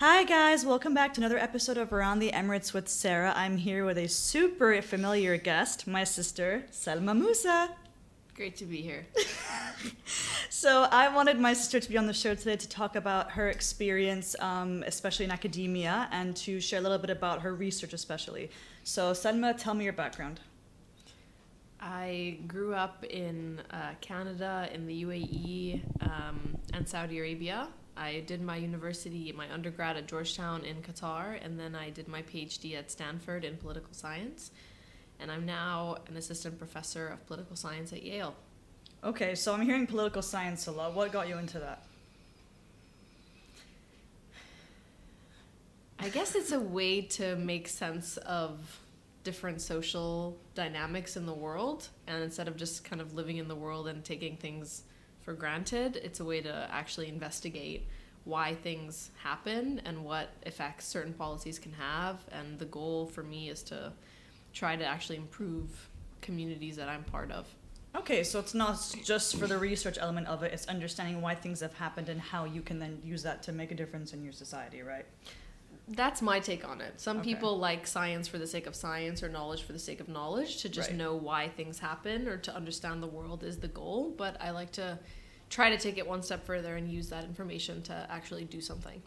Hi, guys. Welcome back to another episode of Around the Emirates with Sara. I'm here with a super familiar guest, my sister, Salma Mousa. Great to be here. So, I wanted my sister to be on the show today to talk about her experience, um, especially in academia, and to share a little bit about her research, especially. So, Salma, tell me your background. I grew up in uh, Canada, in the UAE, um, and Saudi Arabia. I did my university, my undergrad at Georgetown in Qatar, and then I did my PhD at Stanford in political science. And I'm now an assistant professor of political science at Yale. Okay, so I'm hearing political science a lot. What got you into that? I guess it's a way to make sense of different social dynamics in the world. And instead of just kind of living in the world and taking things for granted, it's a way to actually investigate why things happen and what effects certain policies can have. And the goal for me is to try to actually improve communities that I'm part of. Okay, so it's not just for the research element of it, it's understanding why things have happened and how you can then use that to make a difference in your society, right? That's my take on it. Some Okay. people like science for the sake of science or knowledge for the sake of knowledge to just Right. know why things happen or to understand the world is the goal. But I like to try to take it one step further and use that information to actually do something.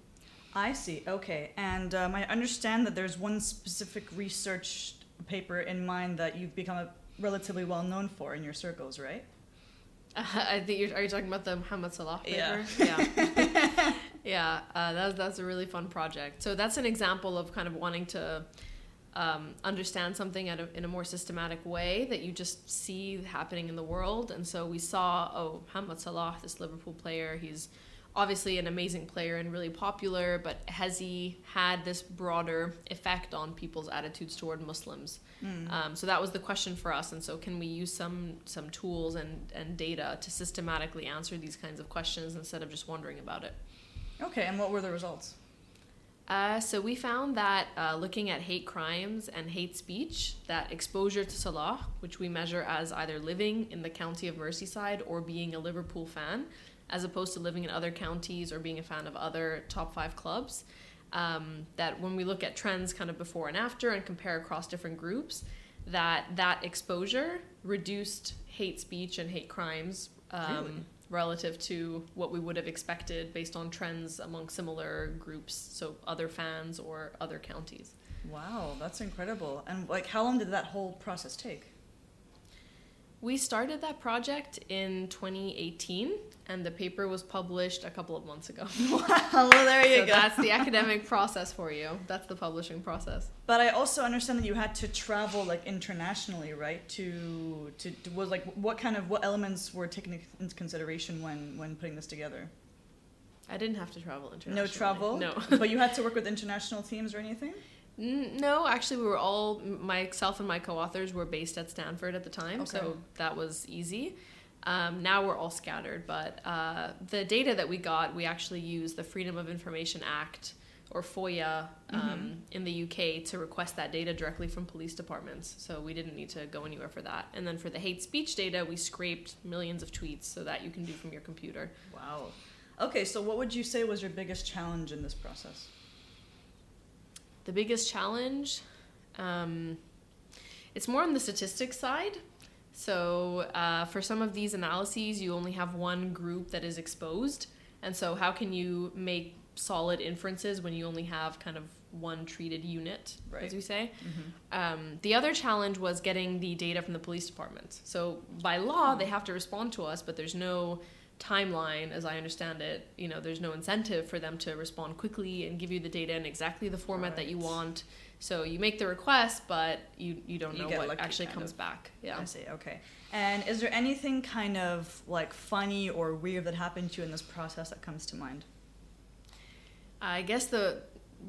I see. Okay, and um, I understand that there's one specific research paper in mind that you've become a relatively well known for in your circles, right? I think you're, are you talking about the Muhammad Salah paper? Yeah. yeah. Yeah, uh, that's that's a really fun project. So that's an example of kind of wanting to um, understand something at a, in a more systematic way that you just see happening in the world. And so we saw, oh, Muhammad Salah, this Liverpool player, he's obviously an amazing player and really popular, but has he had this broader effect on people's attitudes toward Muslims? Um, so that was the question for us. And so, can we use some some tools and and data to systematically answer these kinds of questions instead of just wondering about it? Okay, and what were the results? Uh, so we found that uh, looking at hate crimes and hate speech, that exposure to Salah, which we measure as either living in the county of Merseyside or being a Liverpool fan, as opposed to living in other counties or being a fan of other top five clubs, um, that when we look at trends kind of before and after and compare across different groups, that that exposure reduced hate speech and hate crimes um, Really? Relative to what we would have expected based on trends among similar groups, so other fans or other counties. Wow, that's incredible. And like, how long did that whole process take? We started that project in 2018, and the paper was published a couple of months ago. well, there you so go. that's the academic process for you. That's the publishing process. But I also understand that you had to travel like internationally, right? To to to- was like what kind of what elements were taken into consideration when when putting this together? I didn't have to travel internationally. No travel. No. but you had to work with international teams or anything. No, actually, we were all myself and my co-authors were based at Stanford at the time, Okay. so that was easy. Um, now we're all scattered, but uh, the data that we got, we actually used the Freedom of Information Act or FOIA um, in the UK to request that data directly from police departments. So we didn't need to go anywhere for that. And then for the hate speech data, we scraped millions of tweets so that you can do from your computer. Wow. Okay, so what would you say was your biggest challenge in this process? The biggest challenge, um, it's more on the statistics side. So uh, for some of these analyses, you only have one group that is exposed, and so how can you make solid inferences when you only have kind of one treated unit, Right. as we say? Um, the other challenge was getting the data from the police departments. So by law, they have to respond to us, but there's no timeline, as I understand it. You know, there's no incentive for them to respond quickly and give you the data in exactly the format that you want. So you make the request, but you you don't You know what actually comes of. back. Yeah. I see. Okay. And is there anything kind of like funny or weird that happened to you in this process that comes to mind? I guess the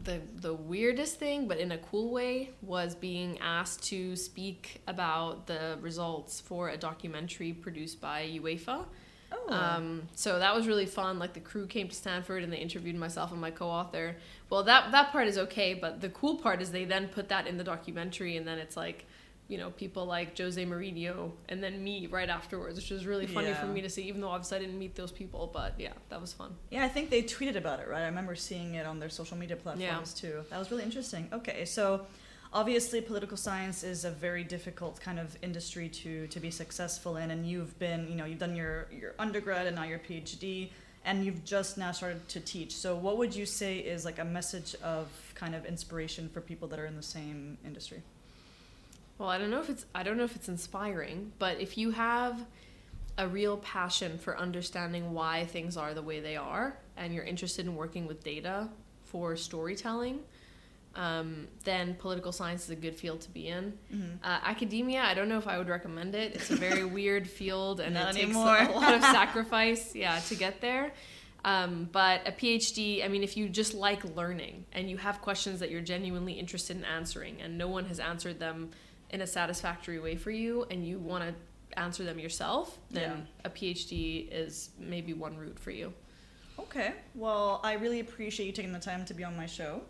the the weirdest thing, but in a cool way, was being asked to speak about the results for a documentary produced by UEFA. Oh. Um, so that was really fun. Like the crew came to Stanford and they interviewed myself and my co-author. Well, that that part is okay, but the cool part is they then put that in the documentary, and then it's like you know people like Jose Mourinho and then me right afterwards, which was really funny for me to see. Even though obviously I didn't meet those people, but yeah, that was fun. Yeah, I think they tweeted about it, right? I remember seeing it on their social media platforms too. That was really interesting. Okay, so obviously political science is a very difficult kind of industry to to be successful in and you've been, you know, you've done your your undergrad and now your PhD and you've just now started to teach. So what would you say is like a message of kind of inspiration for people that are in the same industry? Well, I don't know if it's I don't know if it's inspiring, but if you have a real passion for understanding why things are the way they are, and you're interested in working with data for storytelling, um, then political science is a good field to be in. Mm-hmm. Uh, academia, I don't know if I would recommend it. It's a very weird field, and Not it takes a, anymore. a lot of sacrifice, yeah, to get there. Um, but a PhD, I mean, if you just like learning and you have questions that you're genuinely interested in answering, and no one has answered them in a satisfactory way for you, and you want to answer them yourself, then a PhD is maybe one route for you. Okay. Well, I really appreciate you taking the time to be on my show.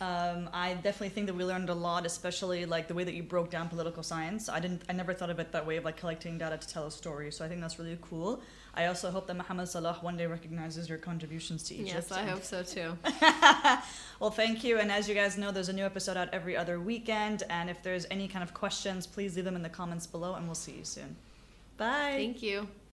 Um, I definitely think that we learned a lot, especially like the way that you broke down political science. I didn't, I never thought of it that way of like collecting data to tell a story. So I think that's really cool. I also hope that Mohammed Salah one day recognizes your contributions to Egypt. Yes, I hope so too. well, thank you. And as you guys know, there's a new episode out every other weekend. And if there's any kind of questions, please leave them in the comments below, and we'll see you soon. Bye. Thank you.